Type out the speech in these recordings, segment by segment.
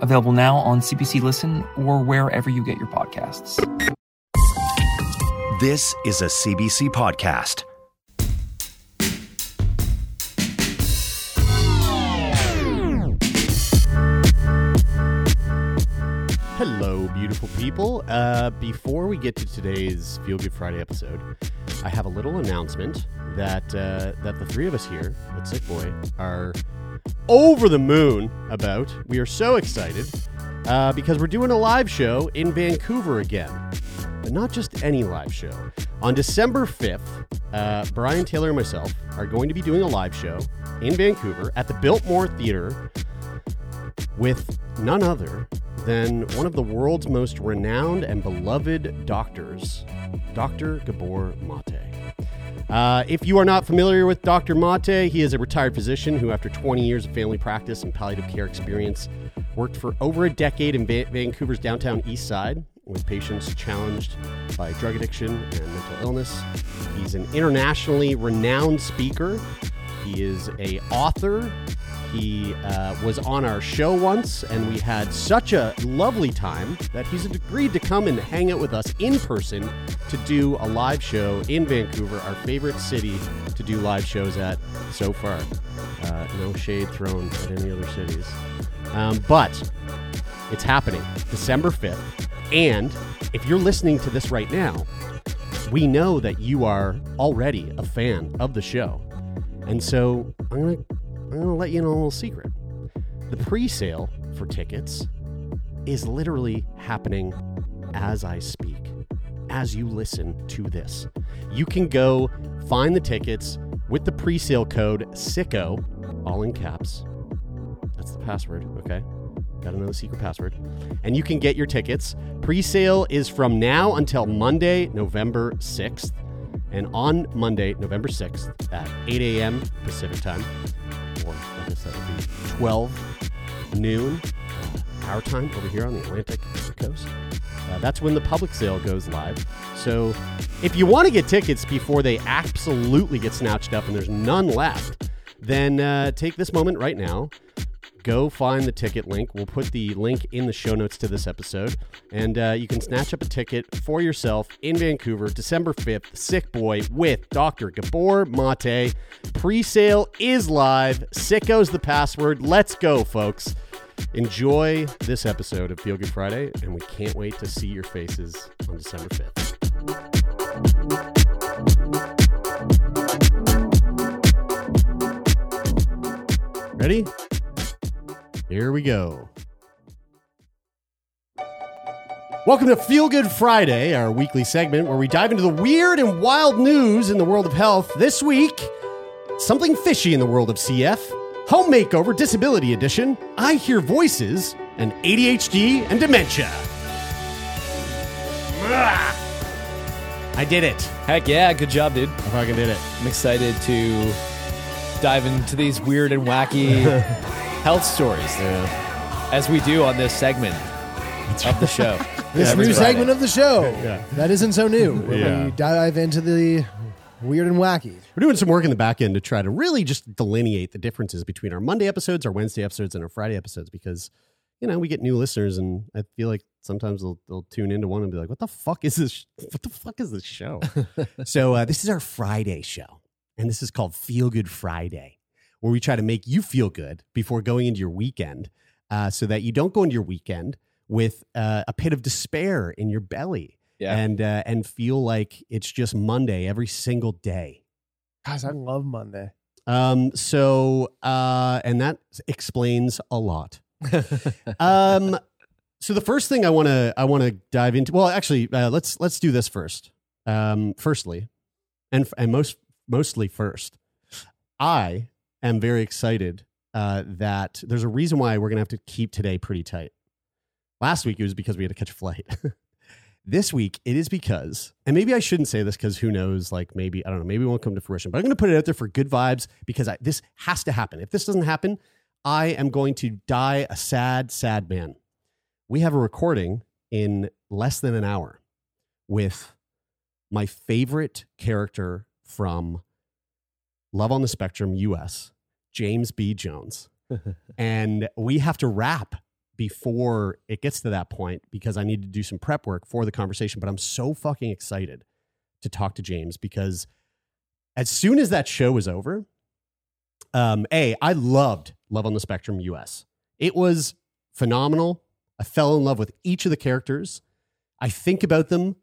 available now on CBC Listen or wherever you get your podcasts. This is a CBC podcast. Hello, beautiful people. Uh, before we get to today's Feel Good Friday episode, I have a little announcement that uh, that the three of us here at Sick Boy are over the moon about. We are so excited uh, because we're doing a live show in Vancouver again, but not just any live show. On December fifth, uh, Brian Taylor and myself are going to be doing a live show in Vancouver at the Biltmore Theater with none other than one of the world's most renowned and beloved doctors, Dr. Gabor Mate. Uh, if you are not familiar with Dr. Mate, he is a retired physician who, after 20 years of family practice and palliative care experience, worked for over a decade in Va- Vancouver's downtown east side with patients challenged by drug addiction and mental illness. He's an internationally renowned speaker. He is a author. He uh, was on our show once, and we had such a lovely time that he's agreed to come and hang out with us in person to do a live show in Vancouver, our favorite city to do live shows at so far. Uh, no shade thrown at any other cities. Um, but it's happening December 5th. And if you're listening to this right now, we know that you are already a fan of the show. And so I'm going to I'm going to let you know a little secret. The pre sale for tickets is literally happening as I speak, as you listen to this. You can go find the tickets with the pre sale code SICKO, all in caps. That's the password, okay? Got another secret password. And you can get your tickets. Pre sale is from now until Monday, November 6th. And on Monday, November 6th at 8 a.m. Pacific time, or I guess that would be 12 noon, our time over here on the Atlantic coast. Uh, that's when the public sale goes live. So if you want to get tickets before they absolutely get snatched up and there's none left, then uh, take this moment right now. Go find the ticket link. We'll put the link in the show notes to this episode. And uh, you can snatch up a ticket for yourself in Vancouver, December 5th, Sick Boy with Dr. Gabor Mate. Pre sale is live. Sicko's the password. Let's go, folks. Enjoy this episode of Feel Good Friday, and we can't wait to see your faces on December 5th. Ready? Here we go. Welcome to Feel Good Friday, our weekly segment where we dive into the weird and wild news in the world of health. This week, something fishy in the world of CF, home makeover disability edition, I hear voices, and ADHD and dementia. I did it. Heck yeah, good job, dude. I fucking did it. I'm excited to dive into these weird and wacky health stories as we do on this segment of the show. This Every new Friday. segment of the show Yeah. that isn't so new. Where Yeah. we dive into the weird and wacky. We're doing some work in the back end to try to really just delineate the differences between our Monday episodes, our Wednesday episodes, and our Friday episodes because, you know, we get new listeners and I feel like sometimes they'll, they'll tune into one and be like, what the fuck is this? What the fuck is this show? so uh, this is our Friday show and this is called Feel Good Friday where we try to make you feel good before going into your weekend uh, so that you don't go into your weekend with uh, a pit of despair in your belly Yeah. and, uh, and feel like it's just Monday every single day. Guys, I love Monday. Um, so, uh, and that explains a lot. um, so the first thing I want to I want to dive into. Well, actually, uh, let's let's do this first. Um, firstly, and and most mostly first, I am very excited uh, that there's a reason why we're gonna have to keep today pretty tight. Last week it was because we had to catch a flight. This week, it is because, and maybe I shouldn't say this because who knows, like maybe, I don't know, maybe it won't come to fruition, but I'm going to put it out there for good vibes because I, this has to happen. If this doesn't happen, I am going to die a sad, sad man. We have a recording in less than an hour with my favorite character from Love on the Spectrum US, James B. Jones. and we have to wrap before it gets to that point because I need to do some prep work for the conversation. But I'm so fucking excited to talk to James because as soon as that show was over, um, A, I loved Love on the Spectrum US. It was phenomenal. I fell in love with each of the characters. I think about them.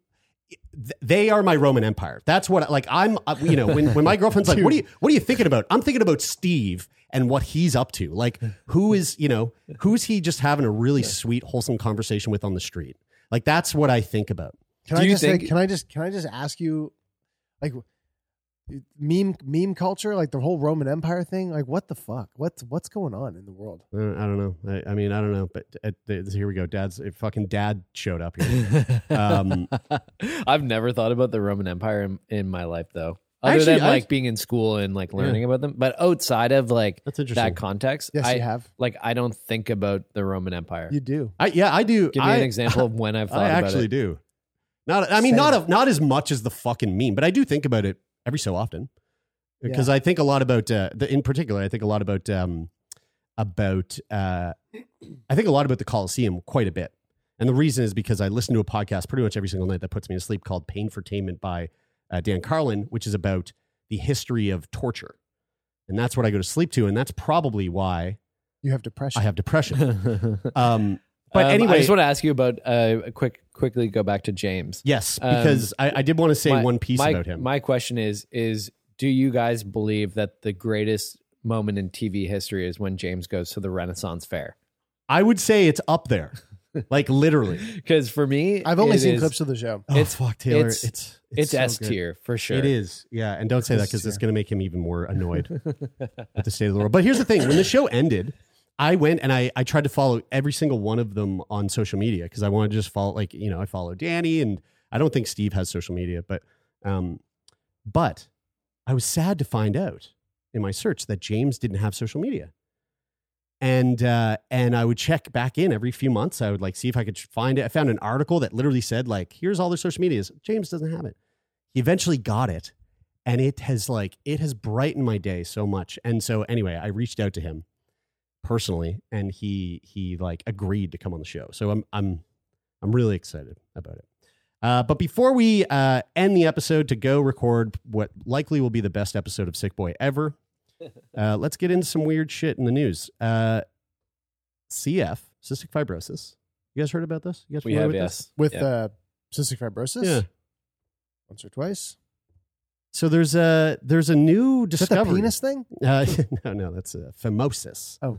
Th- They are my Roman Empire. That's what like I'm. uh, You know, when, when my girlfriend's like, "What are you What are you thinking about?" I'm thinking about Steve and what he's up to. Like, who is you know who's he just having a really sweet, wholesome conversation with on the street? Like that's what I think about. Can Do I just think- like, can I just can I just ask you like meme meme culture like the whole Roman Empire thing like what the fuck what's what's going on in the world Uh, I don't know. I, I mean, I don't know. But uh, th- here we go. Dad's uh, fucking dad showed up here. Um, I've never thought about the Roman Empire in, in my life, though. Other Actually, than I- like being in school and like learning about them, but outside of like That's interesting. that context, yes I you have like I don't think about the Roman Empire. you do I, yeah, I do. Give me I, an example of when I've thought I about actually do. Not, I mean, Same. not of, not as much as the fucking meme, but I do think about it every so often. Because I think a lot about, uh, the, in particular, I think a lot about, um, about, uh, I think a lot about the Coliseum quite a bit, and the reason is because I listen to a podcast pretty much every single night that puts me to sleep called Painfotainment by uh, Dan Carlin, which is about the history of torture, and that's what I go to sleep to, and that's probably why you have depression. I have depression. um, but Um, anyway, I just want to ask you about uh, a quick, quickly go back to James. yes, um, because I, I did want to say My- one piece my, about him. My question is: is do you guys believe that the greatest moment in TV history is when James goes to the Renaissance Fair? I would say it's up there, like literally. Because for me, I've only seen is- clips of the show Oh It's- fuck, Taylor! it's- It's It's, so S tier for sure. It is, yeah. And don't say that because it's going to make him even more annoyed at the state of the world. But here's the thing: when the show ended, I went and I I tried to follow every single one of them on social media because I wanted to just follow, like you know, I follow Danny, and I don't think Steve has social media, but um, but I was sad to find out in my search that James didn't have social media. And uh, and I would check back in every few months. I would like see if I could find it. I found an article that literally said like, "Here's all their social medias." James doesn't have it. He eventually got it, and it has like it has brightened my day so much. And so anyway, I reached out to him personally, and he he like agreed to come on the show. So I'm I'm I'm really excited about it. Uh, but before we uh, end the episode to go record what likely will be the best episode of Sick Boy ever, uh, let's get into some weird shit in the news. Uh, CF, cystic fibrosis. You guys heard about this? You guys We familiar have with yes. this? with Yeah. uh cystic fibrosis Yeah. once or twice So there's a there's a new is that the penis thing Uh, no, no, that's a phimosis. oh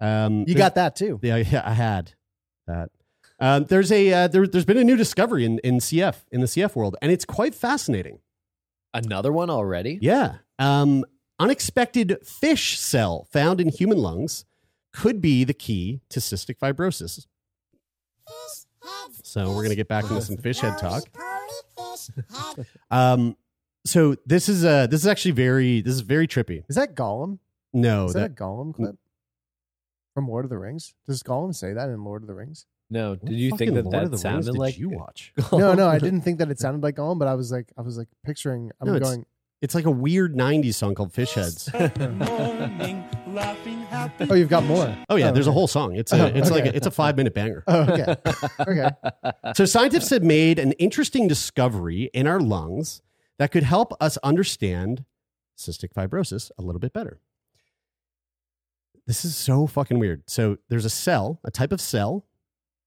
Um, you got that too Yeah, yeah, I had that. Um, there's a uh, there, there's been a new discovery in, in CF in the CF world, and it's quite fascinating. Another one already? Yeah, um, unexpected fish cell found in human lungs could be the key to cystic fibrosis. So we're gonna get back into some fish head talk. Um, so this is uh this is actually very this is very trippy. is that Gollum No, is that, that, a Gollum clip from Lord of the Rings does Gollum say that in Lord of the Rings No. what Did you think that Lord of that the Rings sounded did like you watch? no no I didn't think that it sounded like Gollum but I was like I was like picturing I'm No, it's- going It's like a weird '90s song called Fish Heads. oh you've got more Oh yeah, Oh, there's a whole song. It's a Oh, it's like a, it's a five minute banger. oh okay okay So scientists have made an interesting discovery in our lungs that could help us understand cystic fibrosis a little bit better. This is so fucking weird. So there's a cell, a type of cell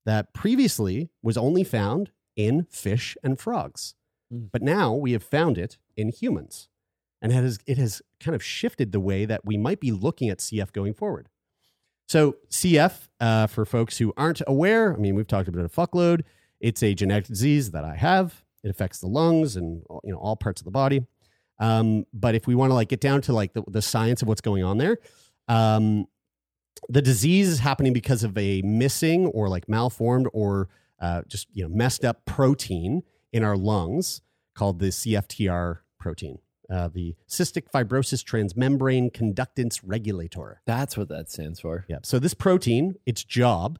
that previously was only found in fish and frogs. Hmm. But now we have found it in humans. And it has, it has kind of shifted the way that we might be looking at CF going forward. So, CF, uh, for folks who aren't aware, I mean, we've talked about it a fuckload. It's a genetic disease that I have. It affects the lungs and you know all parts of the body. Um, but if we want to like get down to like the, the science of what's going on there, um, the disease is happening because of a missing or like malformed or uh, just you know messed up protein in our lungs called the CFTR protein, uh, the cystic fibrosis transmembrane conductance regulator. That's what that stands for. Yeah. So this protein, its job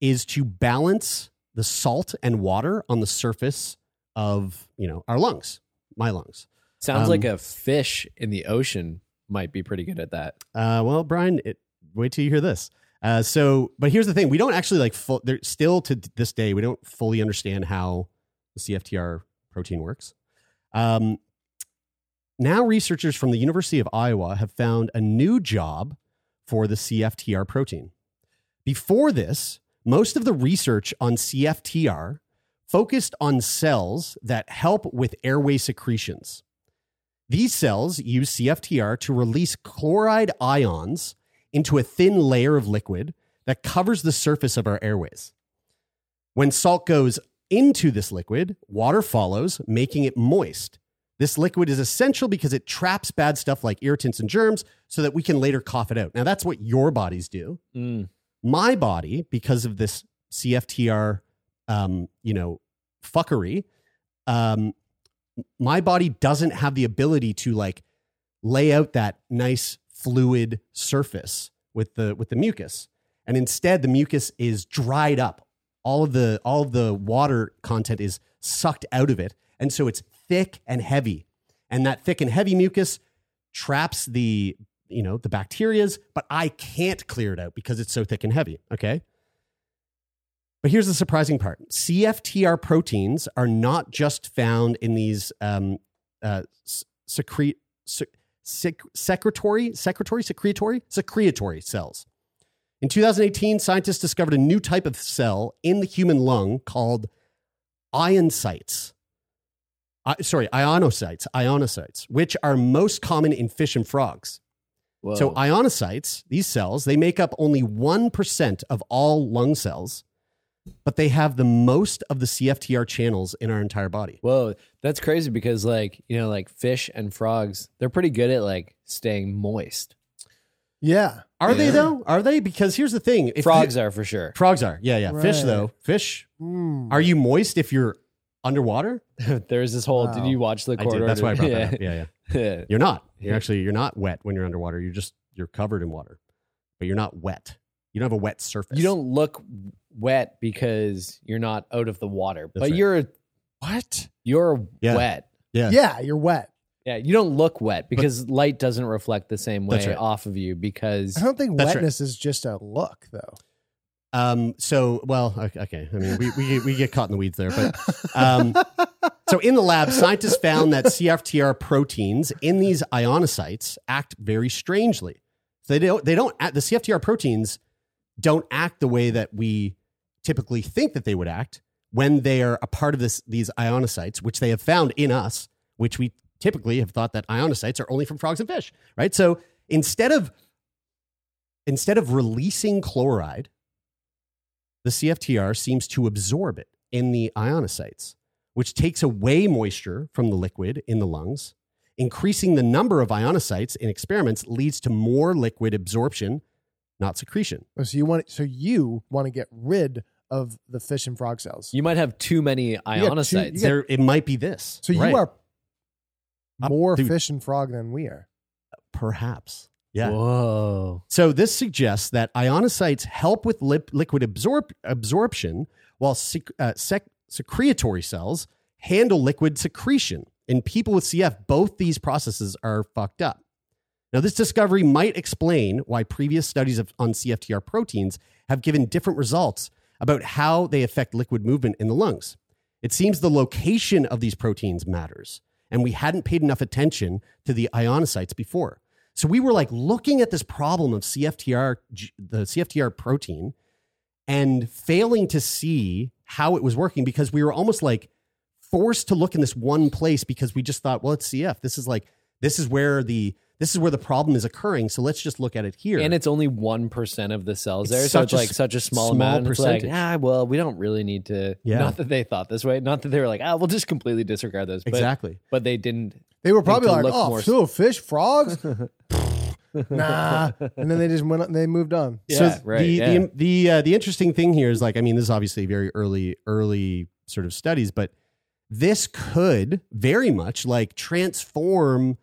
is to balance the salt and water on the surface of you know our lungs, my lungs. Sounds Um, like a fish in the ocean might be pretty good at that. Uh, well, Brian, it, wait till you hear this. Uh, so, but here's the thing: we don't actually like full. There still to this day, we don't fully understand how the CFTR protein works. Um, now, researchers from the University of Iowa have found a new job for the CFTR protein. Before this, most of the research on CFTR focused on cells that help with airway secretions. These cells use CFTR to release chloride ions into a thin layer of liquid that covers the surface of our airways. When salt goes into this liquid, water follows, making it moist. This liquid is essential because it traps bad stuff like irritants and germs so that we can later cough it out. Now, that's what your bodies do. Mm. My body, because of this CFTR, um, you know, fuckery, um, my body doesn't have the ability to like lay out that nice fluid surface with the with the mucus. And instead the mucus is dried up. All of the all of the water content is sucked out of it. And so it's thick and heavy. And that thick and heavy mucus traps the you know the bacterias but i can't clear it out because it's so thick and heavy okay but here's the surprising part CFTR proteins are not just found in these um, uh, secrete, sec, sec, secretory, secretory, secretory, secretory cells. In 2018, scientists discovered a new type of cell in the human lung called ionocytes. Uh, sorry, ionocytes, ionocytes, which are most common in fish and frogs. Whoa. So ionocytes, these cells, they make up only 1% of all lung cells, but they have the most of the CFTR channels in our entire body. Whoa, that's crazy because like, you know, like fish and frogs, they're pretty good at like staying moist. Yeah. Are they though? Are they? Because here's the thing. If Frogs you- are for sure. Frogs are. Yeah, yeah. Fish Right. though. Fish. Hmm. Are you moist if you're underwater? There's this whole did Wow. you watch the I corridor? did. That's why I brought yeah. that up. Yeah, yeah. yeah. You're not. You're actually you're not wet when you're underwater. You're just you're covered in water, but you're not wet. You don't have a wet surface. You don't look wet because you're not out of the water, That's but right. you're What? you're Yeah. wet. Yeah. Yeah, you're wet. Yeah, you don't look wet because light doesn't reflect the same way That's right. off of you because I don't think That's right. wetness is just a look, though. Um. So, well, okay. okay. I mean, we we get, we get caught in the weeds there, but um. so in the lab, scientists found that CFTR proteins in these ionocytes act very strangely. They don't. They don't. Act, the CFTR proteins don't act the way that we typically think that they would act when they are a part of this these ionocytes, which they have found in us, which we typically have thought that ionocytes are only from frogs and fish, right? So instead of instead of releasing chloride, the CFTR seems to absorb it in the ionocytes, which takes away moisture from the liquid in the lungs. Increasing the number of ionocytes in experiments leads to more liquid absorption, not secretion. Oh, So you want so you want to get rid of the fish and frog cells. you might have too many got two- ionocytes. you There, it might be this. so you Right. are Uh, more dude. fish and frog than we are. perhaps. Yeah. Whoa. So this suggests that ionocytes help with lip, liquid absorb, absorption, while sec, uh, sec, secretory cells handle liquid secretion. In people with CF, both these processes are fucked up. Now, this discovery might explain why previous studies of, on CFTR proteins have given different results about how they affect liquid movement in the lungs. It seems the location of these proteins matters, and we hadn't paid enough attention to the ionocytes before. So we were like looking at this problem of CFTR, the CFTR protein, and failing to see how it was working because we were almost like forced to look in this one place because we just thought, well, it's CF. This is like this is where the this is where the problem is occurring. So let's just look at it here. And it's only one percent of the cells It's there, so it's like such a small, small amount. It's like, percentage. ah, well, we don't really need to. Yeah. Not that they thought this way. Not that they were like, ah, we'll just completely disregard those. But, exactly. But they didn't. They were probably like, "Oh, more- so fish, frogs." nah, and then they just went. They moved on. Yeah, so right, the yeah. the the uh, the interesting thing here is like I mean this is obviously very early early sort of studies, but this could very much like transform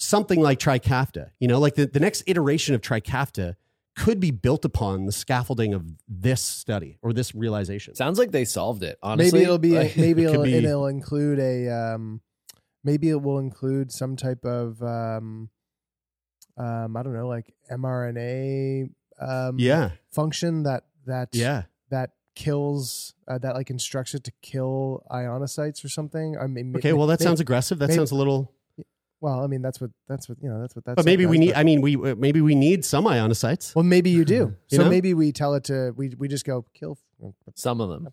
something like Trikafta. You know, like the, the next iteration of Trikafta could be built upon the scaffolding of this study or this realization. Sounds like they solved it. Honestly, maybe it'll be. Like- a, maybe it it'll, be- it'll include a. Um, maybe it will include some type of. Um, um, I don't know, like mRNA. Um, yeah, function that that yeah. that kills uh, that like instructs it to kill ionocytes or something. I mean, Okay, well that sounds aggressive. That maybe- sounds a little. Well. I mean, that's what that's what you know. That's what that's. But maybe we need. what- I mean, we uh, maybe we need some ionocytes. well, maybe you do. You so know? maybe we tell it to. We we just go kill some of them.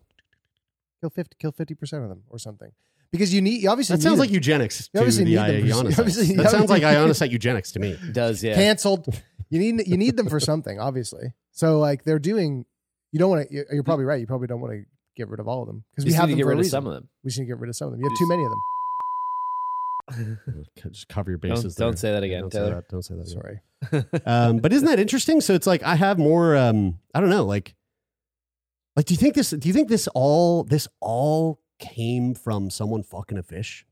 kill fifty kill fifty percent of them or something because you need you obviously That sounds need like it. eugenics You to obviously the need them for- you ionocytes. obviously- that sounds like obviously- ionocyte eugenics to me. Does yeah. canceled. You need you need them for something, obviously. So like they're doing. You don't want to. You're probably right. You probably don't want to get rid of all of them because we have to get rid of some of them. We should get rid of some of them. You have too many of them. Just cover your bases. don't there. say that again, Don't say that. Don't say that. again. Sorry. um, but isn't that interesting? So it's like I have more. Um, I don't know. Like, like, do you think this? Do you think this all? This all came from someone fucking a fish?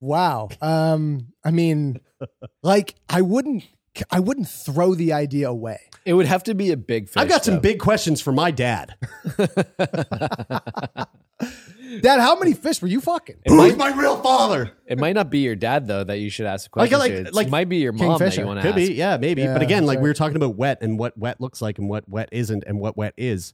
Wow. Um, I mean, like I wouldn't I wouldn't throw the idea away. It would have to be a big fish. I've got some big questions for my dad. Dad, how many fish were you fucking? It Who's might, my real father? it might not be your dad though that you should ask a Like- question. like- to. It like might be your mom that you want to Could ask. be, yeah, maybe. Yeah, but again, like that's we were talking about wet and what wet looks like and what wet isn't and what wet is,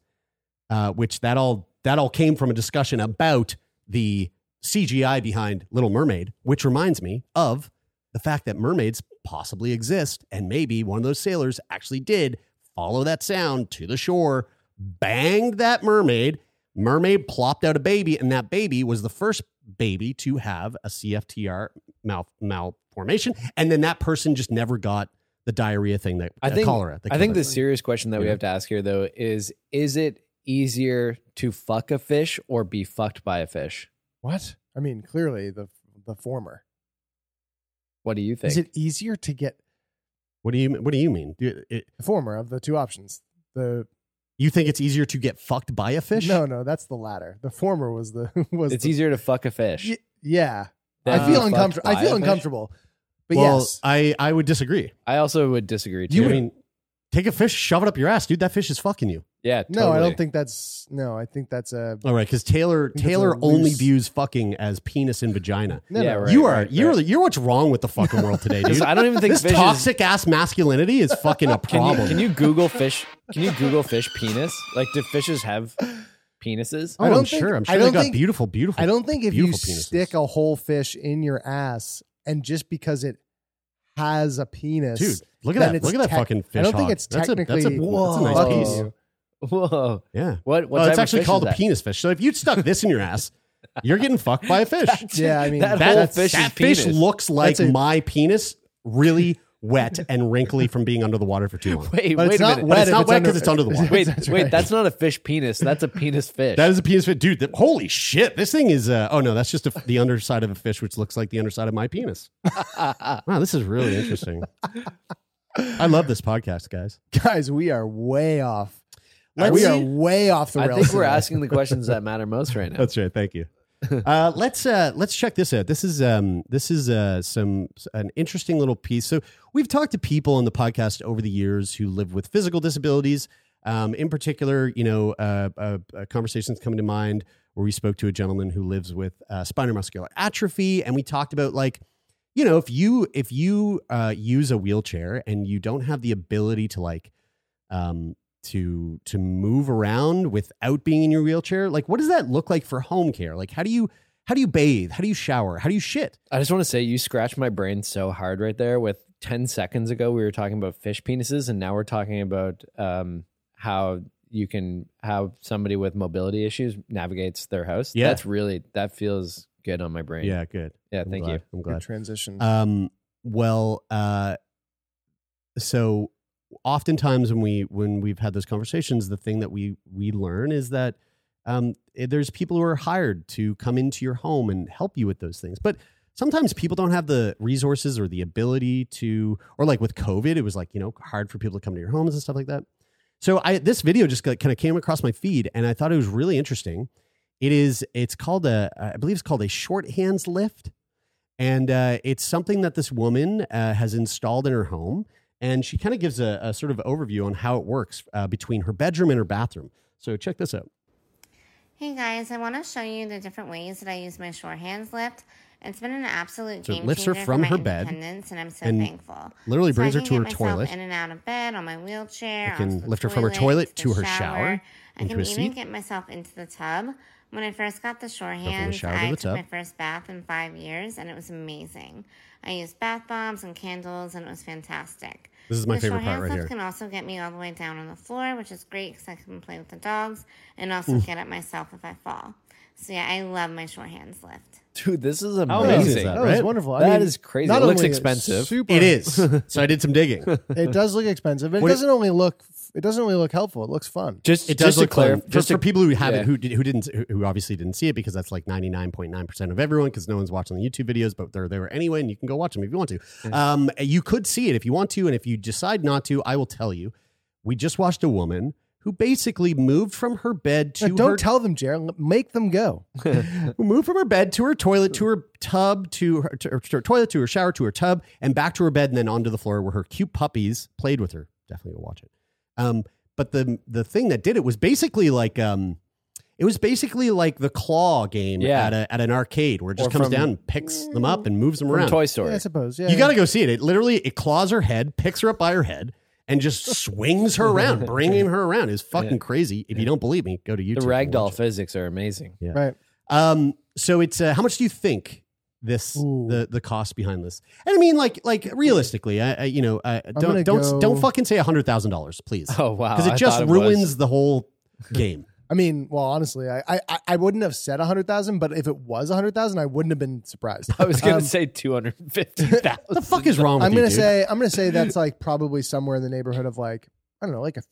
uh, which that all that all came from a discussion about the CGI behind Little Mermaid, which reminds me of the fact that mermaids possibly exist, and maybe one of those sailors actually did follow that sound to the shore, banged that mermaid. Mermaid plopped out a baby, and that baby was the first baby to have a CFTR mal- malformation, and then that person just never got the diarrhea thing that I uh, think cholera. I think the her. serious question that we have to ask here though is is it easier to fuck a fish or be fucked by a fish? What? I mean, clearly the the former. What do you think? Is it easier to get What do you What do you mean? Do- it- the former of the two options? The you think it's easier to get fucked by a fish? no, no, that's the latter. The former was the was. it's the, easier to fuck a fish. Y- yeah, than I feel uncomfortable. I feel uncomfortable. But well, yes, I I would disagree. I also would disagree too. You I mean take a fish, shove it up your ass, dude. That fish is fucking you. Yeah, no, I don't think that's no. I think that's a All right, because Taylor that's Taylor a only loose- views fucking as penis and vagina. no, Yeah, no. right, you are right, you're right. you're what's wrong with the fucking world today, dude. I don't even think this fish is- toxic ass masculinity is fucking a Can problem. you, can you Google fish? Can you Google fish penis? Like, do fishes have penises? Oh, I don't I'm think- sure. I'm sure they don't got think- beautiful, beautiful. I don't think if you beautiful penises. stick a whole fish in your ass and just because it has a penis, dude. Look at then that! it's Look at that tec- fucking fish. I don't think hog. it's that's a, technically that's a, that's a nice fucking piece. you. Whoa! Yeah. What? What well, it's actually called a penis fish. So if you stuck this in your ass, you're getting fucked by a fish. Yeah, I mean That that whole fish that is fish penis. looks like a- my penis, really wet and wrinkly from being under the water for too long. Wait, But wait it's a not minute. But wet it's not it's wet under- because it's under the water. Wait, That's wait, right. that's not a fish penis. That's a penis fish. That is a penis fish, dude. that- holy shit! This thing is. Uh, oh no, that's just a, the underside of a fish, which looks like the underside of my penis. wow, this is really interesting. I love this podcast, guys. guys, we are way off. Let's we are way off the rails. I think we're today. asking the questions that matter most right now. That's right. Thank you. uh, let's uh, let's check this out. This is um, this is uh, some an interesting little piece. So we've talked to people on the podcast over the years who live with physical disabilities. Um, in particular, you know, uh, uh, uh, conversations come to mind where we spoke to a gentleman who lives with uh, spinal muscular atrophy, and we talked about like, you know, if you if you uh, use a wheelchair and you don't have the ability to like um, to to move around without being in your wheelchair like what does that look like for home care like how do you how do you bathe how do you shower how do you shit I just want to say you scratched my brain so hard right there. With ten seconds ago, we were talking about fish penises, and now we're talking about um, how you can how somebody with mobility issues navigates their house. Yeah. that's really that feels good on my brain. yeah good yeah. I'm Thank glad. you. i'm Good glad transition. um well uh so oftentimes when we when we've had those conversations the thing that we we learn is that um eh, there's people who are hired to come into your home and help you with those things but sometimes people don't have the resources or the ability to, or like with COVID, it was like you know hard for people to come to your homes and stuff like that. So I this video just kind of came across my feed, and I thought it was really interesting. It is it's called a I believe it's called a SureHands lift, and uh, it's something that this woman uh, has installed in her home, and she kind of gives a, a sort of overview on how it works uh, between her bedroom and her bathroom. So check this out. Hey guys, I want to show you the different ways that I use my SureHands lift. It's been an absolute So game lifts her changer from for my her bed independence, and I'm so and thankful. literally brings I her to her toilet. in and out of bed on my wheelchair. It can lift her from her toilet, to her shower, I can even seat. get myself into the tub. When I first got the short from the I took tub. my first bath in five years, and it was amazing. I used bath bombs and candles, and it was fantastic. This is my the favorite short part hands right lift here. can also get me all the way down on the floor, which is great because I can play with the dogs and also Mm. get up myself if I fall. So yeah, I love my SureHands lift. Dude, this is amazing. amazing is that, That was right? wonderful. I That mean, is crazy. not It looks expensive. Super, It is. so I did some digging. It does look expensive. But it What it- doesn't only look. It doesn't really look helpful. It looks fun. Just, It does just to look fun. clarify, For, just for to, people who haven't, yeah. who did, who didn't, who- who obviously didn't see it because that's like ninety nine point nine percent of everyone because no one's watching the YouTube videos, but they're there anyway, and you can go watch them if you want to. Um, you could see it if you want to, and if you decide not to, I will tell you. We just watched a woman who basically moved from her bed to No, don't her tell them, Jared. Make them go. who moved from her bed to her toilet to her tub to her, to her, to her toilet to her shower to her tub and back to her bed and then onto the floor where her cute puppies played with her. Definitely go watch it. Um, but the the thing that did it was basically like um, it was basically like the claw game Yeah. at a, at an arcade where it just Or comes from- down and picks them up and moves them from around. Toy Yeah, Story. I suppose. Yeah, You got to go see it. It literally it claws her head, picks her up by her head, and just swings her around, bringing her around. Is fucking Yeah. crazy. If you don't believe me, go to YouTube. the ragdoll physics are amazing. Yeah. right. Um, so it's uh, how much do you think this Ooh. the the cost behind this? And I mean, like like realistically, I, I you know uh, don't don't go- don't fucking say a hundred thousand dollars, please, Oh wow! because I it just thought ruins was- the whole game. I mean, well, honestly, I I, I- I wouldn't have said a hundred thousand, but if it was a hundred thousand, I wouldn't have been surprised. I was gonna Um, say two hundred fifty thousand. The fuck is wrong with I'm you, gonna dude? say I'm gonna say that's like probably somewhere in the neighborhood of like I don't know, like a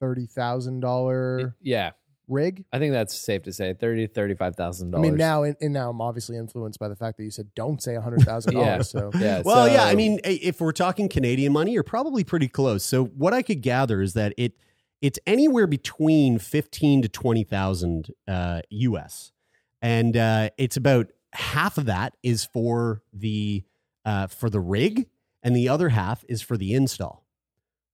thirty thousand dollar Yeah, rig. I think that's safe to say thirty thirty-five thousand I dollars. I mean, now and, and now I'm obviously influenced by the fact that you said don't say a hundred thousand Yeah. dollars. So yeah. Well, yeah, I so- mean, i- if we're talking Canadian money, you're probably pretty close. So what I could gather is that it it's anywhere between fifteen to twenty thousand uh, US, and uh, it's about half of that is for the uh, for the rig, and the other half is for the install,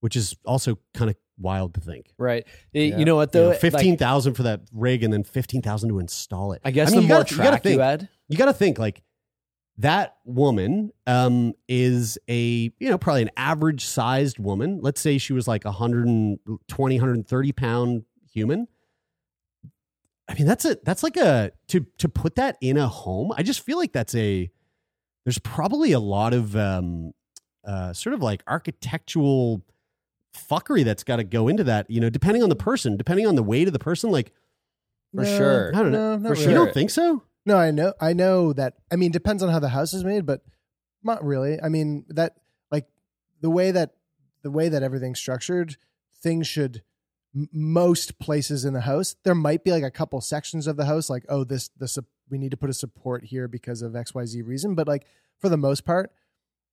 which is also kind of wild to think. right. Yeah. You know what You though? know, Like, fifteen thousand for that rig, and then fifteen thousand to install it. I guess mean, the you more gotta- you gotta track you, think- add, you got to think like that woman um, is a you know probably an average sized woman let's say she was like a 120 130 pound human i mean that's a that's like a to to put that in a home i just feel like that's a there's probably a lot of um uh sort of like architectural fuckery that's got to go into that you know depending on the person depending on the weight of the person like For sure. I don't know. No, not For sure. you don't think so No, I know, I know that. I mean, depends on how the house is made, but not really. I mean, that like the way that the way that everything's structured, things should most places in the house. There might be like a couple sections of the house, like oh, this this we need to put a support here because of X Y Z reason. But like for the most part,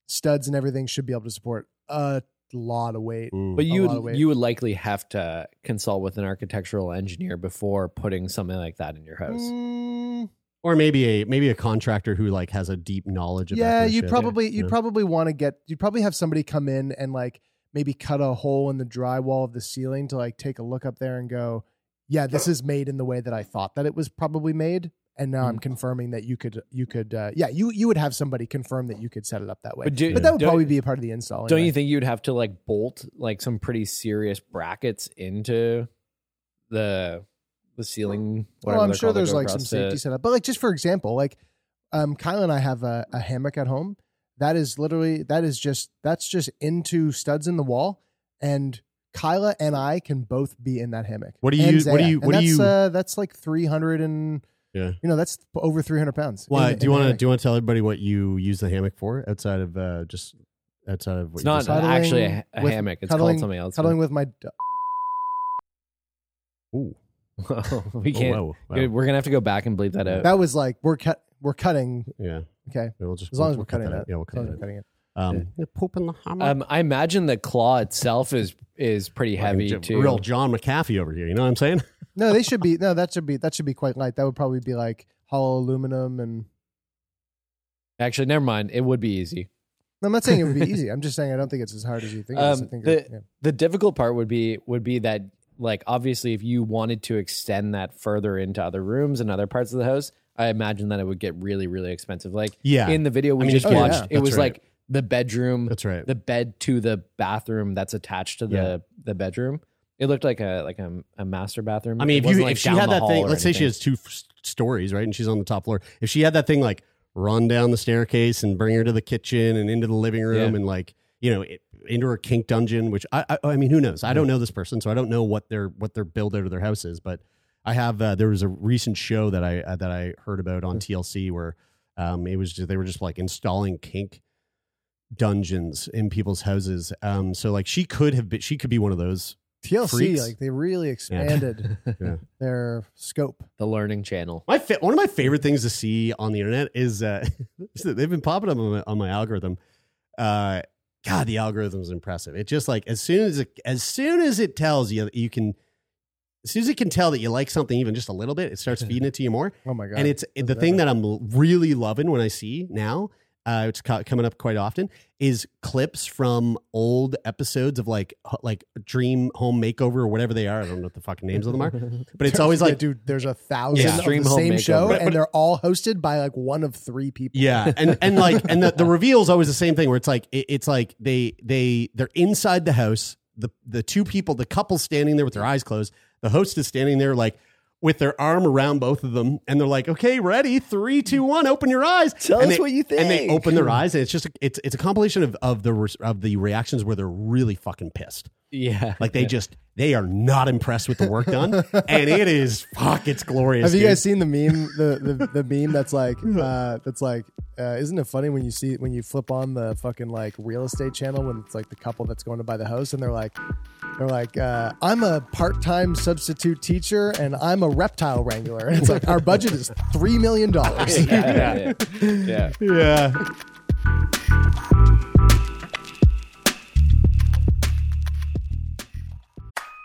studs and everything should be able to support a lot of weight. Mm. but you would, weight. you would likely have to consult with an architectural engineer before putting something like that in your house. Mm, or maybe a maybe a contractor who like has a deep knowledge of yeah you'd shit. probably Yeah. you'd probably want to get you'd probably have somebody come in and like maybe cut a hole in the drywall of the ceiling to like take a look up there and go yeah this is made in the way that i thought that it was probably made and now Hmm. i'm confirming that you could you could uh, yeah you you would have somebody confirm that you could set it up that way. But do- but that would probably be a part of the install Don't you think you'd have to like bolt like some pretty serious brackets into the the ceiling? well i'm sure there's like some safety the- setup. But like just for example like um kyle and i have a, a hammock at home that is literally that is just that's just into studs in the wall. And kyla and i can both be in that hammock. What do you- And what do you- And what do you- uh, that's like 300 and Yeah. you know that's over 300 pounds Why in- do you want to do you want to tell everybody what you use the hammock for outside of uh, just outside of what It's you not just? Cuddling actually a, a with- hammock. It's cuddling- called something else. cuddling with my d- Ooh. we Oh, can't. wow, wow. Dude, We're gonna have to go back and bleep that out. that was like we're cut we're cutting. Yeah. Okay. We'll just As long we'll- as we're we'll cut cutting that. that. Yeah, we'll As cut long it. as we're cutting it. Um, the poop in the hammer. Um, I imagine the claw itself is is pretty heavy Like, too. Real John McAfee over here. You know what I'm saying? No, they should be. No, that should be. That should be quite light. That would probably be like hollow aluminum and. Actually, never mind. It would be easy. No, I'm not saying it would be easy. I'm just saying I don't think it's as hard as you think. I Um, think the yeah. the difficult part would be would be that like obviously if you wanted to extend that further into other rooms and other parts of the house, I imagine that it would get really really expensive. Like Yeah. in the video we I mean, just if you- watched, yeah, it that's was right. like the bedroom, That's right. the bed to the bathroom that's attached to the Yeah. the bedroom. It looked like a like a, a master bathroom. I mean, It if wasn't, you like, if she down had the that hall thing, or let's say she anything. has two f- stories, right, and she's on the top floor. If she had that thing like run down the staircase and bring her to the kitchen and into the living room Yeah. and like you know it, into her kink dungeon, which I, I I mean, who knows? I don't know this person, so I don't know what their what their build out of their house is. But I have uh, there was a recent show that I uh, that I heard about on TLC where um it was just, they were just like installing kink dungeons in people's houses. Um, so like she could have been, she could be one of those. TLC, freaks. like they really expanded Yeah. their scope. the learning channel. My fa- one of my favorite things to see on the internet is uh, they've been popping up on my, on my algorithm. Uh, God, the algorithm is impressive. It just like as soon as it, as soon as it tells you that you can, as soon as it can tell that you like something even just a little bit, it starts feeding it to you more. Oh my god! And it's the thing that I'm really loving when I see now. Uh, it's co- coming up quite often. Is clips from old episodes of like like Dream Home Makeover or whatever they are. I don't know what the fucking names of them are, but it's always like dude, there's a thousand Yeah. of Extreme the Home same Makeover. show, But- but- and they're all hosted by like one of three people. Yeah, and and like and the, the reveal is always the same thing where it's like it, it's like they they they're inside the house. The the two people, the couple standing there with their eyes closed. The host is standing there like with their arm around both of them, and they're like, "Okay, ready? Three, two, one. Open your eyes. Tell And us they- what you think. And they open their eyes, and it's just it's it's a compilation of of the of the reactions where they're really fucking pissed. Yeah, Like they yeah. just they are not impressed with the work done, and it is fuck. It's glorious. Have you dude. guys seen the meme? The the, the meme that's like uh, that's like uh, isn't it funny when you see when you flip on the fucking like real estate channel when it's like the couple that's going to buy the house and they're like they're like uh, I'm a part time substitute teacher and I'm a reptile wrangler and it's like our budget is three million dollars. yeah, yeah, yeah. Yeah.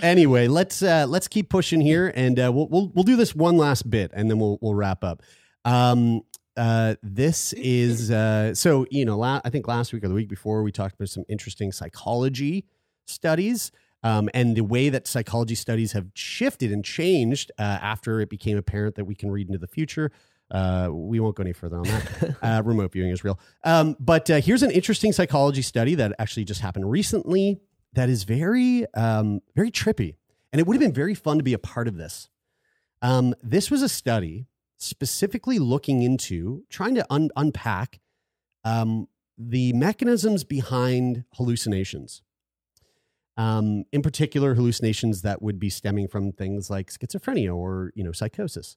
Anyway, let's uh, let's keep pushing here, and uh, we'll we'll we'll do this one last bit, and then we'll we'll wrap up. Um, uh, this is uh, so you know, la- I think last week or the week before we talked about some interesting psychology studies. Um, and the way that psychology studies have shifted and changed uh, after it became apparent that we can read into the future. Uh, we won't go any further on that. uh, remote viewing is real. Um, but uh, here's an interesting psychology study that actually just happened recently that is very, um, very trippy. And it would have been very fun to be a part of this. Um, this was a study specifically looking into trying to un- unpack um, the mechanisms behind hallucinations. Um, in particular, hallucinations that would be stemming from things like schizophrenia or you know psychosis.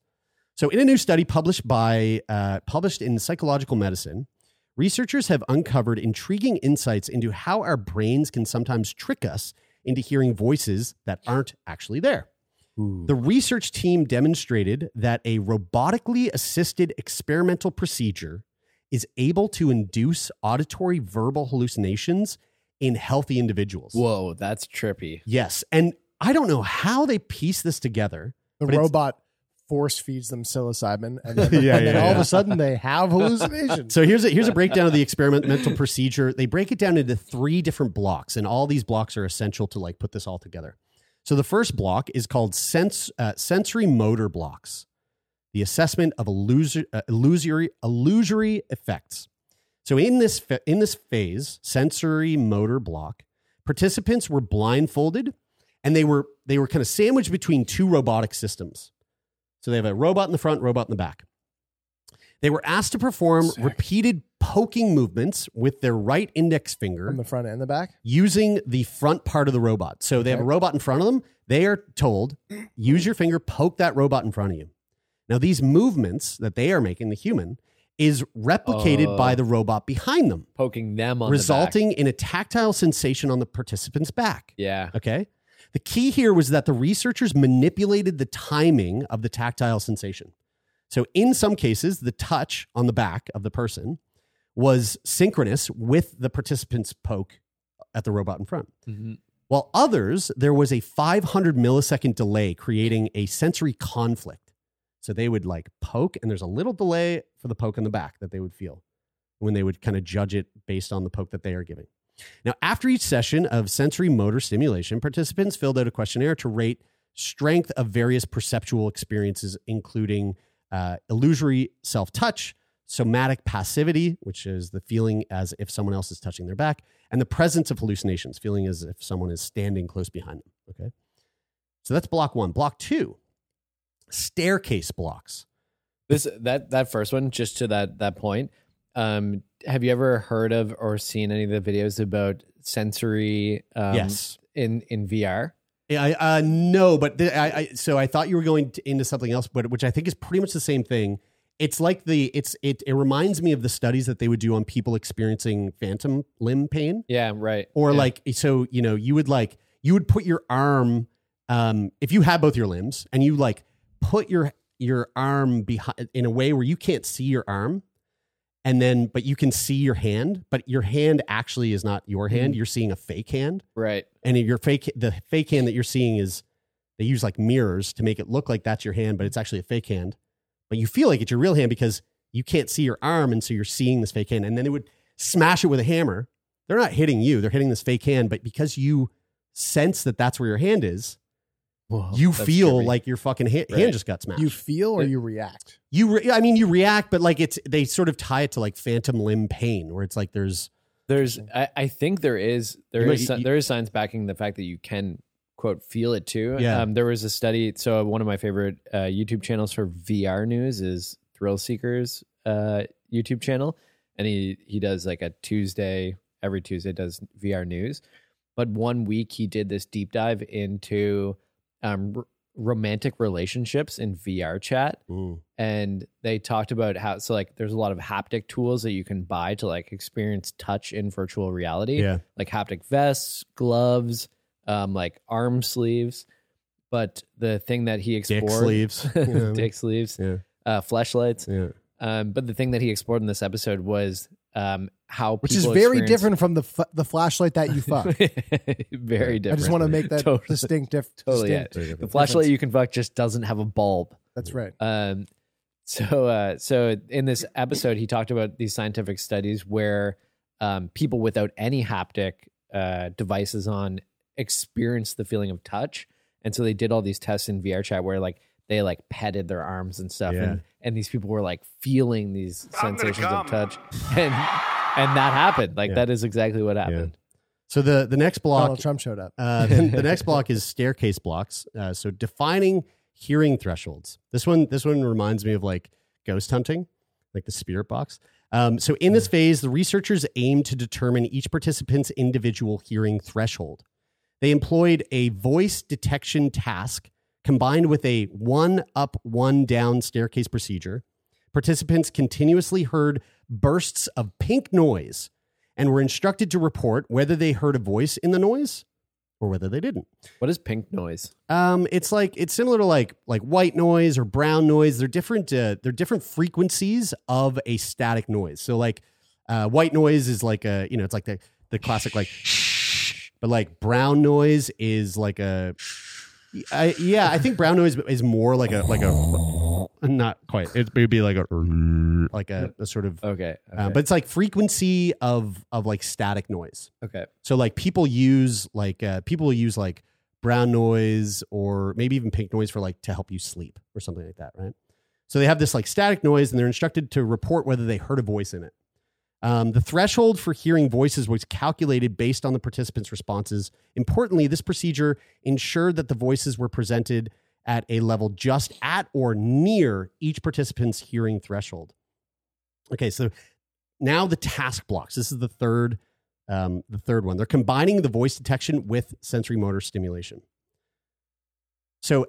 So, in a new study published by uh, published in Psychological Medicine, researchers have uncovered intriguing insights into how our brains can sometimes trick us into hearing voices that aren't actually there. The research team demonstrated that a robotically assisted experimental procedure is able to induce auditory verbal hallucinations in healthy individuals. Whoa, that's trippy. Yes. And I don't know how they piece this together. The robot force feeds them psilocybin, and then, Yeah, and then yeah, all of a sudden they have hallucinations. So here's a here's a breakdown of the experimental procedure. They break it down into three different blocks, and all these blocks are essential to like put this all together. So the first block is called sense uh, sensory motor blocks, the assessment of illusory uh, illusory illusory effects. So in this in this phase, sensory motor block, participants were blindfolded and they were they were kind of sandwiched between two robotic systems. So they have a robot in the front, robot in the back. They were asked to perform repeated poking movements with their right index finger on the front and the back. using the front part of the robot. So they have a Okay. robot in front of them. They are told, use your finger, poke that robot in front of you. Now, these movements that they are making, the human, is replicated Oh. by the robot behind them, Poking them on resulting in a tactile sensation on the participant's back. Yeah. Okay. The key here was that the researchers manipulated the timing of the tactile sensation. So, in some cases, the touch on the back of the person was synchronous with the participant's poke at the robot in front. Mhm. While others, there was a 500 millisecond delay, creating a sensory conflict. So they would like poke, and there's a little delay for the poke in the back that they would feel when they would kind of judge it based on the poke that they are giving. Now, after each session of sensory motor stimulation, participants filled out a questionnaire to rate strength of various perceptual experiences, including uh, illusory self touch, somatic passivity, which is the feeling as if someone else is touching their back, and the presence of hallucinations, feeling as if someone is standing close behind them. Okay. So that's block one. Block two, staircase blocks. This that that first one, just to that that point. Um, have you ever heard of or seen any of the videos about sensory? Um, Yes. In in VR. Yeah, I, uh, no, but th- I, I, so I thought you were going to, into something else, but which I think is pretty much the same thing. It's like the it's it it reminds me of the studies that they would do on people experiencing phantom limb pain. Yeah. Right. or Yeah. like so you know you would like you would put your arm um if you had both your limbs and you like put your your arm behind in a way where you can't see your arm and then but you can see your hand but your hand actually is not your hand. Mhm. you're seeing a fake hand. Right. and your fake the fake hand that you're seeing is they use like mirrors to make it look like that's your hand but it's actually a fake hand. But you feel like it's your real hand because you can't see your arm and so you're seeing this fake hand. And then they would smash it with a hammer. They're not hitting you. They're hitting this fake hand. But because you sense that that's where your hand is you feel trippy. like your fucking ha- Right. hand just got smashed You feel or It- you react. you re- i mean you react but like it's they sort of tie it to like phantom limb pain where it's like there's There's, I, I think there is there You might- is you- sci- there is science backing the fact that you can quote feel it too. Yeah. Um, there was a study. So one of my favorite uh, YouTube channels for VR news is Thrill Seekers uh, YouTube channel, and he he does like a Tuesday every Tuesday does VR news. But one week he did this deep dive into um, r- romantic relationships in VR chat. And they talked about how so like there's a lot of haptic tools that you can buy to like experience touch in virtual reality. Yeah. like haptic vests gloves um like arm sleeves. But the thing that he explored dick sleeves. Dick sleeves. Yeah. Uh flashlights yeah. Um but the thing that he explored in this episode was um how Which is very experience- different from the f- the flashlight that you fuck. very different I just want to make that Totally. distinctive. totally yeah. distinct the flashlight you can fuck just doesn't have a bulb That's right. Um, so, uh, so in this episode, he talked about these scientific studies where um, people without any haptic uh, devices on experience the feeling of touch, and so they did all these tests in VR chat where like they like petted their arms and stuff, Yeah. and and these people were like feeling these sensations of touch, and and that happened. Like Yeah. that is exactly what happened. so the the next block Donald Trump showed up. Uh, the, the next block is staircase blocks. Uh, so defining hearing thresholds. This one, this one reminds me of like ghost hunting, like the spirit box. Um, so in this phase, the researchers aimed to determine each participant's individual hearing threshold. They employed a voice detection task combined with a one up, one down staircase procedure. Participants continuously heard bursts of pink noise and were instructed to report whether they heard a voice in the noise or whether they didn't. What is pink noise? Um, it's like it's similar to like like white noise or brown noise. They're different. Uh, they're different frequencies of a static noise. So like uh, white noise is like a you know it's like the the classic like, but like brown noise is like a. I, yeah, I think brown noise is more like a like a not quite. It would be like a like a, a sort of Okay, uh, but it's like frequency of of like static noise. Okay. So like people use like uh, people use like brown noise or maybe even pink noise for like to help you sleep or something like that, right? So they have this like static noise and they're instructed to report whether they heard a voice in it. Um, the threshold for hearing voices was calculated based on the participants' responses. Importantly, this procedure ensured that the voices were presented at a level just at or near each participant's hearing threshold. Okay, so now the task blocks. This is the third, um, the third one. They're combining the voice detection with sensory motor stimulation. So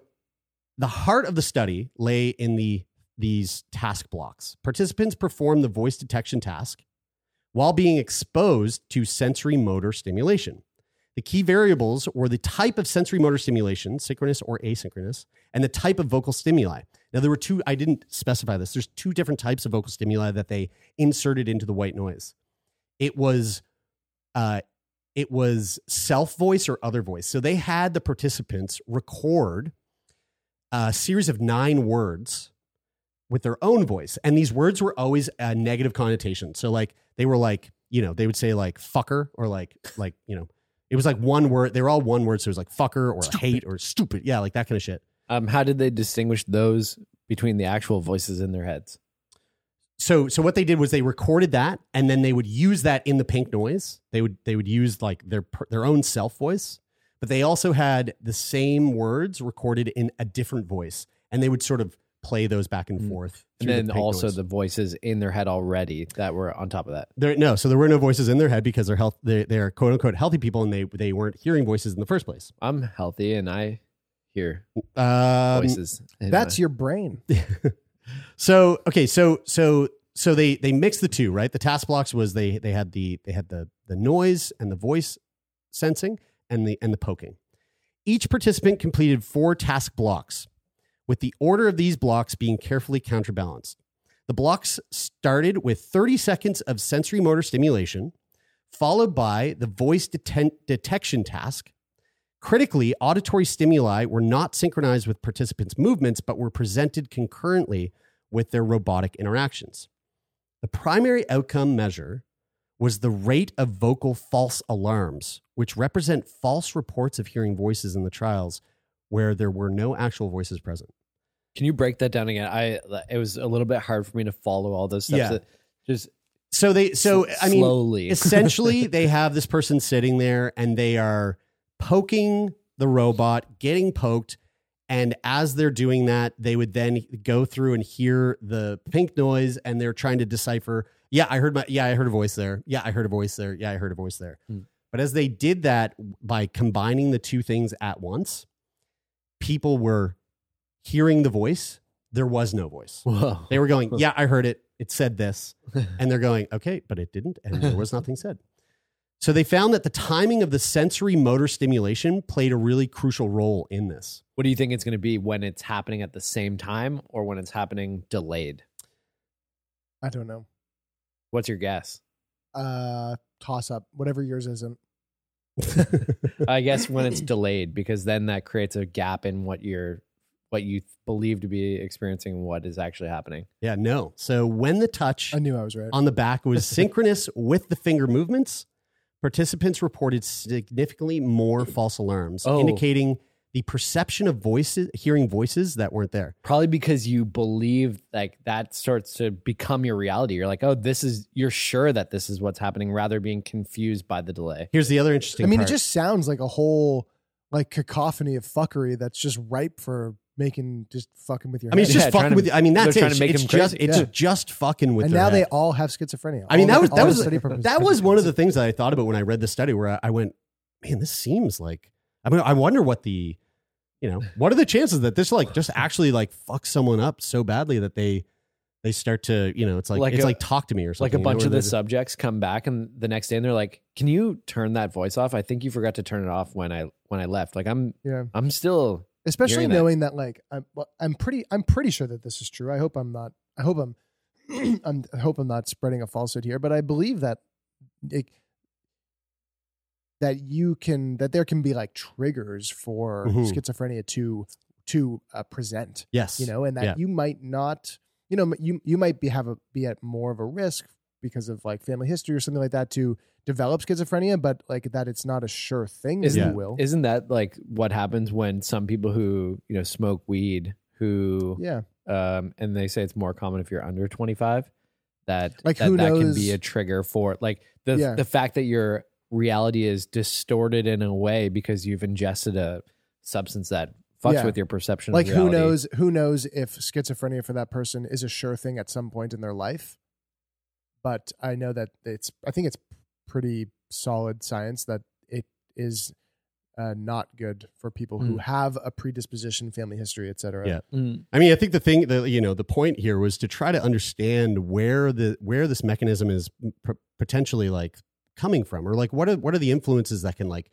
the heart of the study lay in the these task blocks. Participants perform the voice detection task while being exposed to sensory motor stimulation. The key variables were the type of sensory motor stimulation, synchronous or asynchronous, and the type of vocal stimuli. Now, there were two, I didn't specify this. There's two different types of vocal stimuli that they inserted into the white noise. It was, uh, it was self voice or other voice. So they had the participants record a series of nine words with their own voice. And these words were always a negative connotation. So like they were like, you know, they would say like fucker or like like, you know, it was like one word. They were all one word. So it was like fucker or hate or stupid. Yeah, like that kind of shit. Um, how did they distinguish those between the actual voices in their heads? So so what they did was they recorded that and then they would use that in the pink noise. They would they would use like their their own self voice, but they also had the same words recorded in a different voice and they would sort of play those back and forth. And through the then also noise. the voices in their head already that were on top of that. There, no, so there were no voices in their head because they're health. They, they're quote unquote healthy people, and they they weren't hearing voices in the first place. I'm healthy and I hear Um, voices. in That's my- your brain. So okay, so so so they they mixed the two, right? The task blocks was they they had the they had the the noise and the voice sensing and the and the poking. Each participant completed four task blocks, with the order of these blocks being carefully counterbalanced. The blocks started with 30 seconds of sensory motor stimulation, followed by the voice deten- detection task. Critically, auditory stimuli were not synchronized with participants' movements, but were presented concurrently with their robotic interactions. The primary outcome measure was the rate of vocal false alarms, which represent false reports of hearing voices in the trials where there were no actual voices present. Can you break that down again? I it was a little bit hard for me to follow all those steps. Yeah. Just So they so S- I mean slowly. essentially they have this person sitting there and they are poking the robot, getting poked, and as they're doing that, they would then go through and hear the pink noise and they're trying to decipher, yeah, I heard my yeah, I heard a voice there. Yeah, I heard a voice there. Yeah, I heard a voice there. Hmm. But as they did that by combining the two things at once, people were hearing the voice. There was no voice. Whoa. They were going, yeah, I heard it. It said this. And they're going, okay, but it didn't. And there was nothing said. So they found that the timing of the sensory motor stimulation played a really crucial role in this. What do you think it's going to be when it's happening at the same time or when it's happening delayed? I don't know. What's your guess? Uh, toss up, whatever yours isn't. I guess when it's delayed because then that creates a gap in what you're what you believe to be experiencing and what is actually happening. Yeah, no. So when the touch I knew I was right. on the back was synchronous with the finger movements, participants reported significantly more false alarms, Oh. indicating the perception of voices, hearing voices that weren't there. Probably because you believe like that starts to become your reality. You're like, oh, this is you're sure that this is what's happening, rather being confused by the delay. Here's the other interesting I mean, part. it just sounds like a whole like cacophony of fuckery that's just ripe for making just fucking with your. I mean, it's head. just fucking with. I mean, that's it. trying to make it's them just crazy. it's Yeah. just fucking with. and their now they all have schizophrenia. I mean, All that was that was study participants. that was one of the things that I thought about when I read the study. Where I went, man, this seems like. I mean, I wonder what the, you know, what are the chances that this like just actually like fucks someone up so badly that they they start to you know it's like, Like it's a- like talk to me or something. Like a you know, bunch where of the they're just- subjects come back and the next day and they're like, "Can you turn that voice off? I think you forgot to turn it off when I when I left." Like I'm Yeah. I'm still especially hearing that. knowing that, like I'm, well, I'm pretty, I'm pretty sure that this is true. I hope I'm not. I hope I'm, I'm I hope I'm not spreading a falsehood here, but I believe that it, that you can that there can be like triggers for Mhm. schizophrenia to to uh, present. Yes. you know, and that Yeah. you might not, you know, you you might be have a be at more of a risk because of like family history or something like that to develop schizophrenia, but like that it's not a sure thing, isn't you will. isn't that like what happens when some people who you know smoke weed who Yeah. um and they say it's more common if you're under 25 that Like, that, who that can be a trigger for like the Yeah. the fact that your reality is distorted in a way because you've ingested a substance that fucks Yeah. with your perception like of who knows who knows if schizophrenia for that person is a sure thing at some point in their life but i know that it's i think it's pretty solid science that it is uh, not good for people who Mm. have a predisposition family history etc Yeah. Mm. I mean, I think the thing that you know, the point here was to try to understand where the where this mechanism is p- potentially like coming from, or like what are what are the influences that can like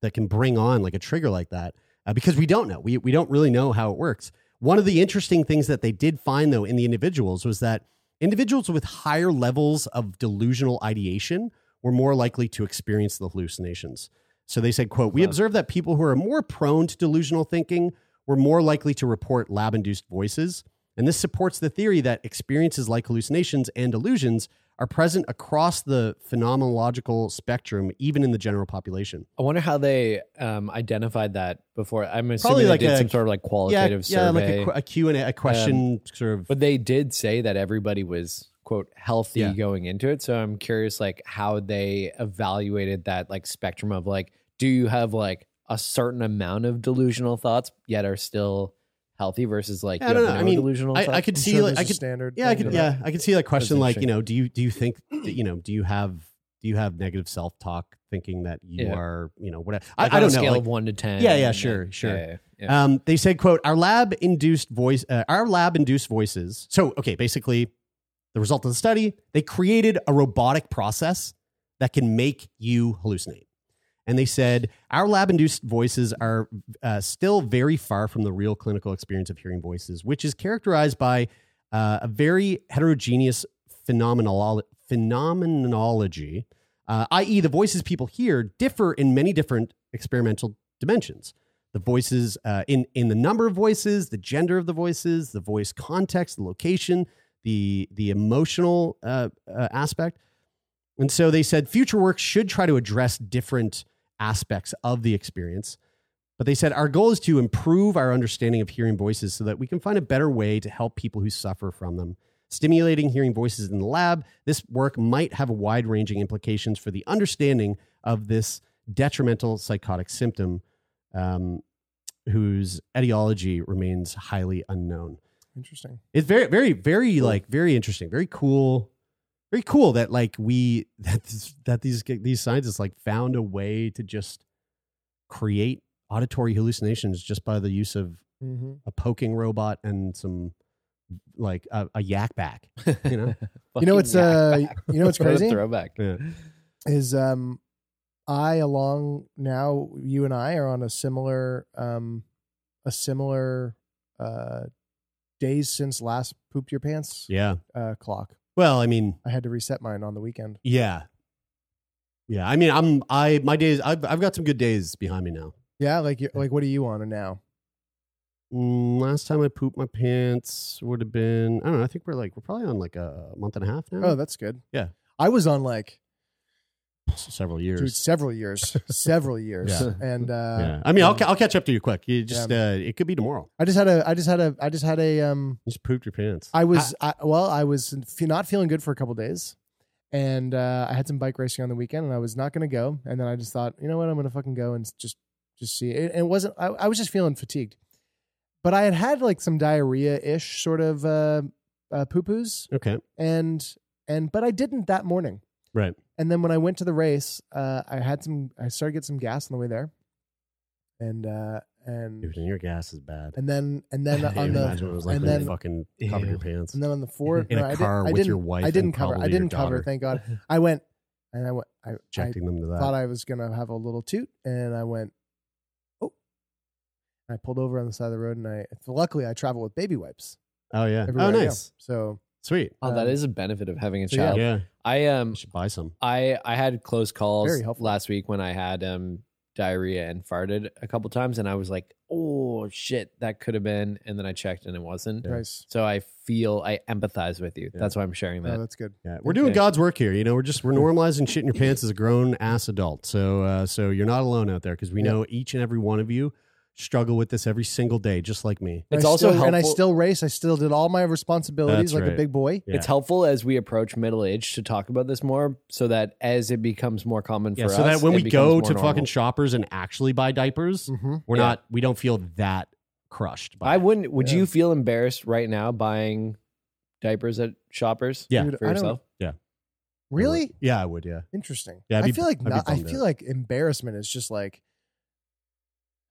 that can bring on like a trigger like that? Uh, because we don't know, we we don't really know how it works. One of the interesting things that they did find though in the individuals was that individuals with higher levels of delusional ideation were more likely to experience the hallucinations. So they said, quote, we observed that people who are more prone to delusional thinking were more likely to report lab induced voices. And this supports the theory that experiences like hallucinations and delusions are present across the phenomenological spectrum, even in the general population. I wonder how they um, identified that before. I'm assuming Probably they like did a- some sort of like qualitative survey. yeah, like a, a Q&A, a question sort of. But they did say that everybody was quote healthy Yeah. going into it. So I'm curious like how they evaluated that like spectrum of like do you have like a certain amount of delusional thoughts yet are still healthy versus like I you don't know. I mean, delusional I. I could I'm see, sure like, there's I a could, standard yeah, I could, yeah. yeah, I could see that question, like, you know, do you, do you think, that, you know, do you have, do you have negative self talk thinking that you Yeah. are, you know, whatever? Like I, I on a don't know. scale like- of one to ten. Yeah, yeah, sure, then- sure. yeah, yeah, yeah. Um, they said, "quote Our lab induced voice, uh, our lab induced voices." So, okay, basically, the result of the study, they created a robotic process that can make you hallucinate. And they said our lab induced voices are uh, still very far from the real clinical experience of hearing voices, which is characterized by uh, a very heterogeneous phenomenolo- phenomenology, uh, i.e., the voices people hear differ in many different experimental dimensions. The voices uh, in in the number of voices, the gender of the voices, the voice context, the location, the the emotional uh, uh, aspect. And so they said future work should try to address different aspects of the experience. But they said our goal is to improve our understanding of hearing voices so that we can find a better way to help people who suffer from them. Stimulating hearing voices in the lab, this work might have wide ranging implications for the understanding of this detrimental psychotic symptom, um, whose etiology remains highly unknown. interesting It's very, very, very like very interesting, very cool, very cool that like we that this, that these these scientists like found a way to just create auditory hallucinations just by the use of hmm a poking robot and some like a, a Yak Bak. You know, you know what's uh you know what's What a crazy throwback. yeah. is um I along now you and I are on a similar um a similar uh days since last pooped your pants yeah. uh clock. Well, I mean, I had to reset mine on the weekend. yeah, yeah. I mean, I'm I my days. I've I've got some good days behind me now. Yeah, like you like what are you on now? Mm, last time I pooped my pants would have been I don't know. I think we're like we're probably on like a month and a half now. Oh, that's good. Yeah. I was on like Several dude, years. several years, several years, Yeah. and uh, yeah. I mean, I'll ca- I'll catch up to you quick. You just uh, it could be tomorrow. I just had a, I just had a, I just had a, um, You just pooped your pants. I was, I, well, I was not feeling good for a couple days, and uh, I had some bike racing on the weekend, and I was not going to go, and then I just thought, you know what, I'm going to fucking go and just, just see it. And it wasn't, I, I was just feeling fatigued, but I had had like some diarrhea ish sort of uh, uh, poo poos, okay. and and but I didn't that morning. Right. And then when I went to the race, uh, I had some. I started to get some gas on the way there, and uh, and Dude, and your gas is bad. and then and then I on the imagine it was like and when you then fucking covered your pants. and then on the fourth In a no, I car didn't, I with didn't, your wife I didn't and cover. I probably your didn't cover. daughter. Thank God. I went and I went. I, I Injecting them to that. thought I was gonna have a little toot, and I went. Oh, I pulled over on the side of the road, and I luckily I travel with baby wipes. oh yeah. everywhere Oh I go. nice. So Sweet. Oh, that is a benefit of having a so yeah. child. Yeah. I um You should buy some. I I had close calls Very helpful. last week when I had um diarrhea and farted a couple times and I was like, "Oh shit, that could have been." And then I checked and it wasn't. nice. So I feel I empathize with you. That's why I'm sharing Oh, that. that's good. Yeah, we're doing Okay. God's work here. You know, we're just we're normalizing shit in your pants as a grown ass adult. So uh, so you're not alone out there because we Yeah. know each and every one of you struggle with this every single day, just like me. It's I also still, and I helpful- still race. I still did all my responsibilities That's like a right. big boy. Yeah. It's helpful as we approach middle age to talk about this more, so that as it becomes more common Yeah, us, so that when it we becomes go more to normal. fucking shoppers and actually buy diapers, Mhm. we're Yeah. not we don't feel that crushed. By I it. wouldn't. Would Yeah. you feel embarrassed right now buying diapers at shoppers? Yeah. Dude, for I don't- yourself. Really Yeah, I would. Yeah. interesting. Yeah, I'd I be- feel like I'd be not, I bummed feel like embarrassment is just like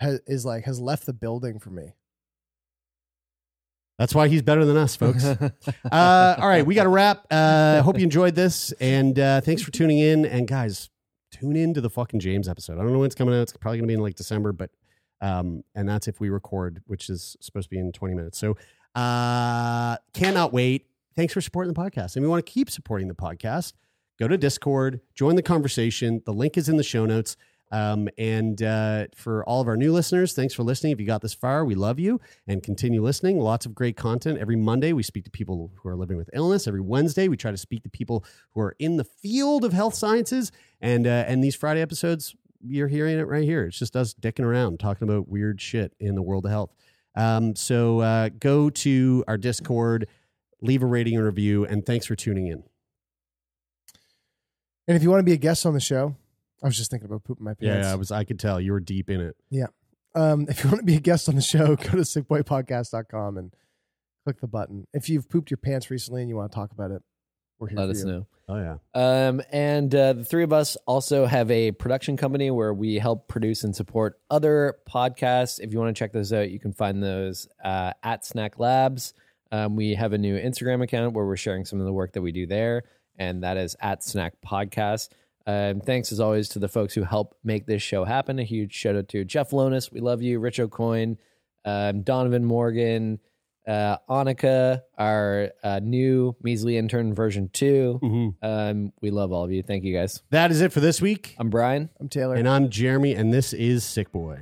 has, is like has left the building for me. That's why he's better than us, folks. uh, all right, we got to wrap. Uh, hope you enjoyed this, and uh, thanks for tuning in. And guys, tune in to the fucking James episode. I don't know when it's coming out. It's probably going to be in like December, but um, and that's if we record, which is supposed to be in twenty minutes. So uh, cannot wait. Thanks for supporting the podcast, and we want to keep supporting the podcast. Go to Discord, join the conversation. The link is in the show notes. Um, and uh, for all of our new listeners, thanks for listening. If you got this far, we love you and continue listening. Lots of great content. Every Monday, we speak to people who are living with illness. Every Wednesday, we try to speak to people who are in the field of health sciences. And uh, and these Friday episodes, you're hearing it right here. It's just us dicking around, talking about weird shit in the world of health. Um, so uh, go to our Discord, leave a rating and review, and thanks for tuning in. And if you want to be a guest on the show, I was just thinking about pooping my pants. Yeah, I was. I could tell you were deep in it. Yeah. Um, if you want to be a guest on the show, go to sickboypodcast.com and click the button. If you've pooped your pants recently and you want to talk about it, we're here Let for us you. know. Oh yeah. Um, and uh, the three of us also have a production company where we help produce and support other podcasts. If you want to check those out, you can find those uh, at Snack Labs. Um, we have a new Instagram account where we're sharing some of the work that we do there, and that is at Snack Podcast. Um, thanks as always to the folks who help make this show happen. A huge shout out to Jeff Lonis, we love you, Rich O'Coin, um, Donovan Morgan, uh, Annika, our uh, new measly intern version 2 Um, we love all of you. Thank you guys. That is it for this week. I'm Brian. I'm Taylor. And I'm Jeremie, and this is Sickboy.